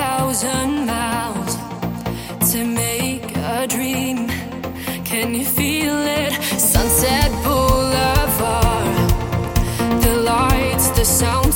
thousand miles to make a dream. Can you feel it? Sunset Boulevard, the lights, the sound.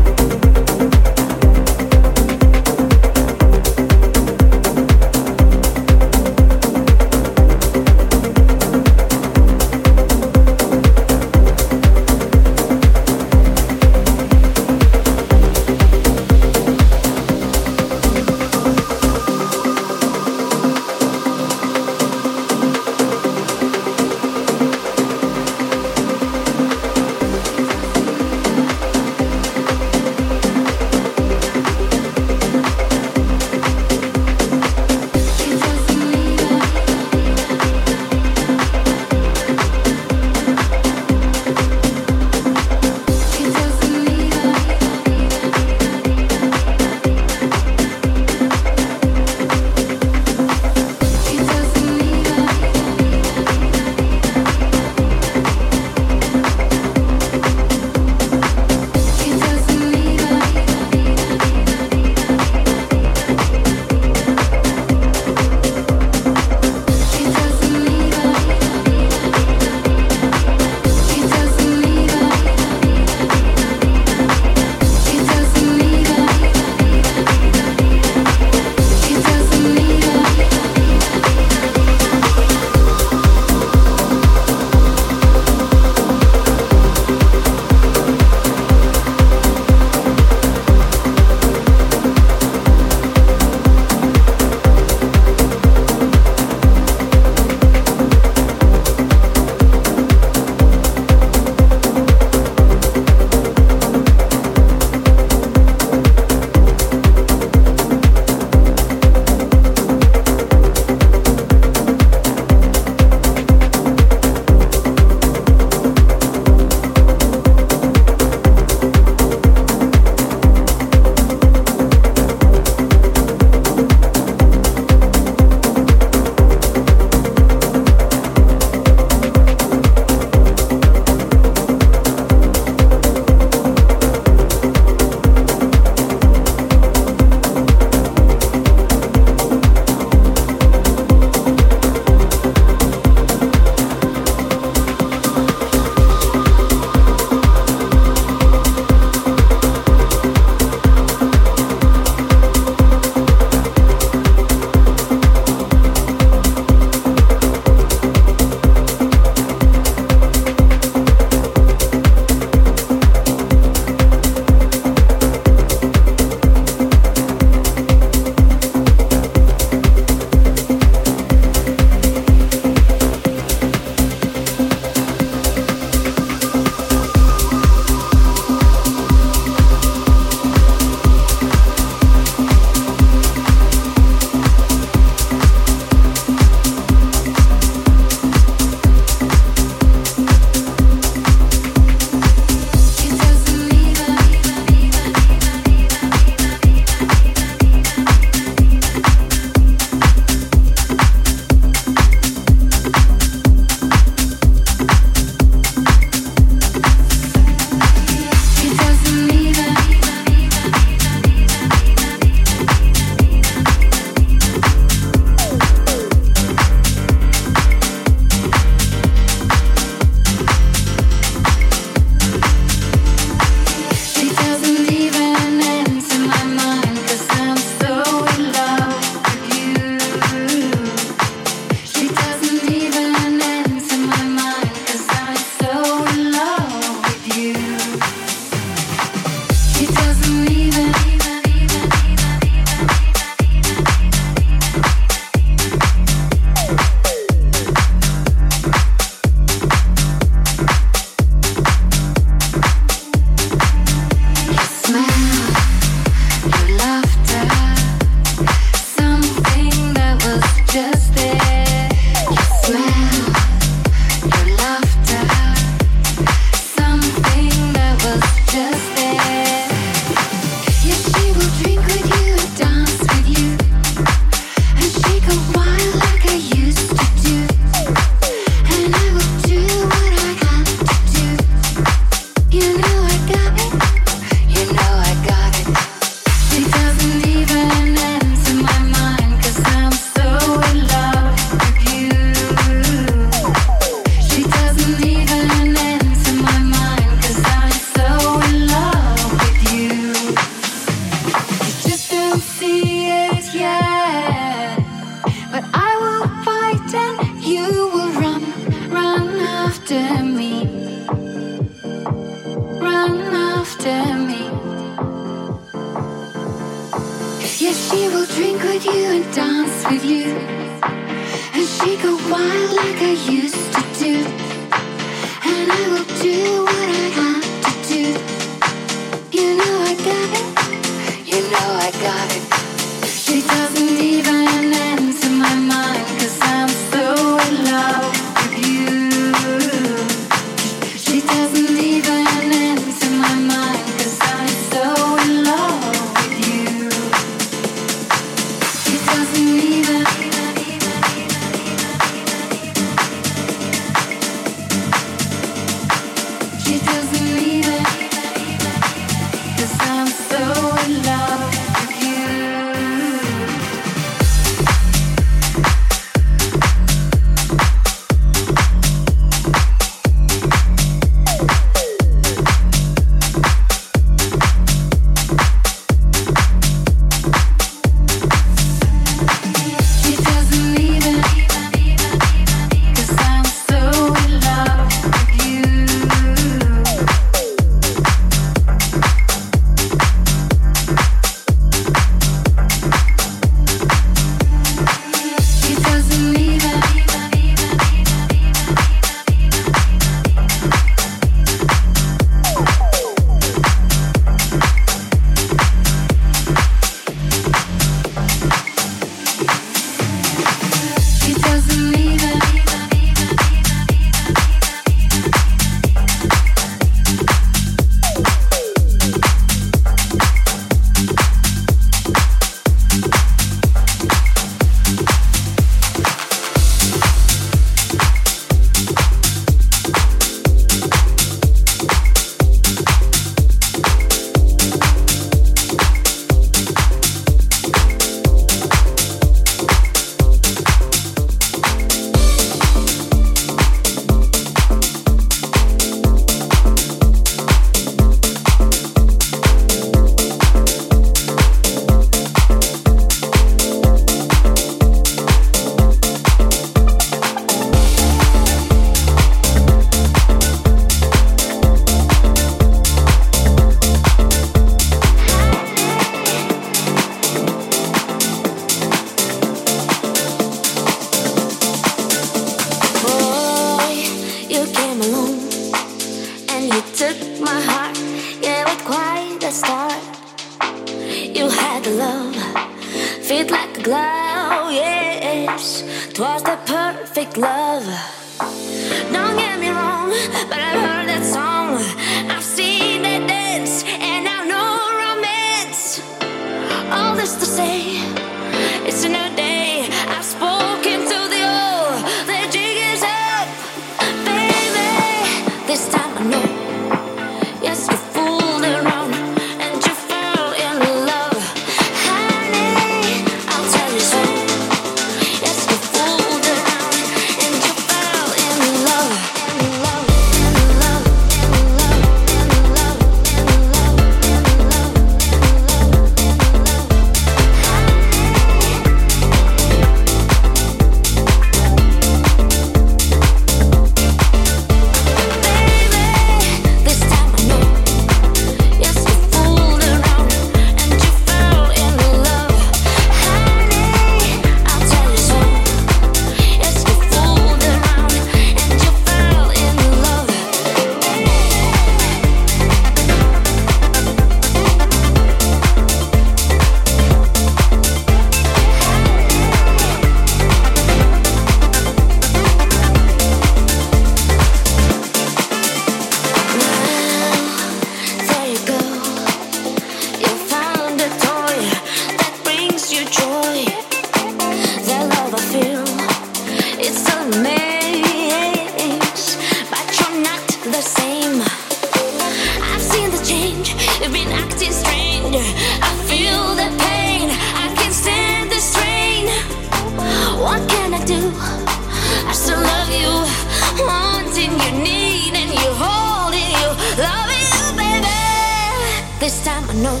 know.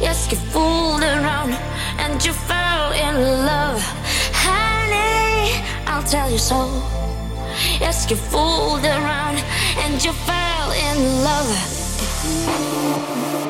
Yes, you fooled around and you fell in love. Honey, I'll tell you so. Yes, you fooled around and you fell in love.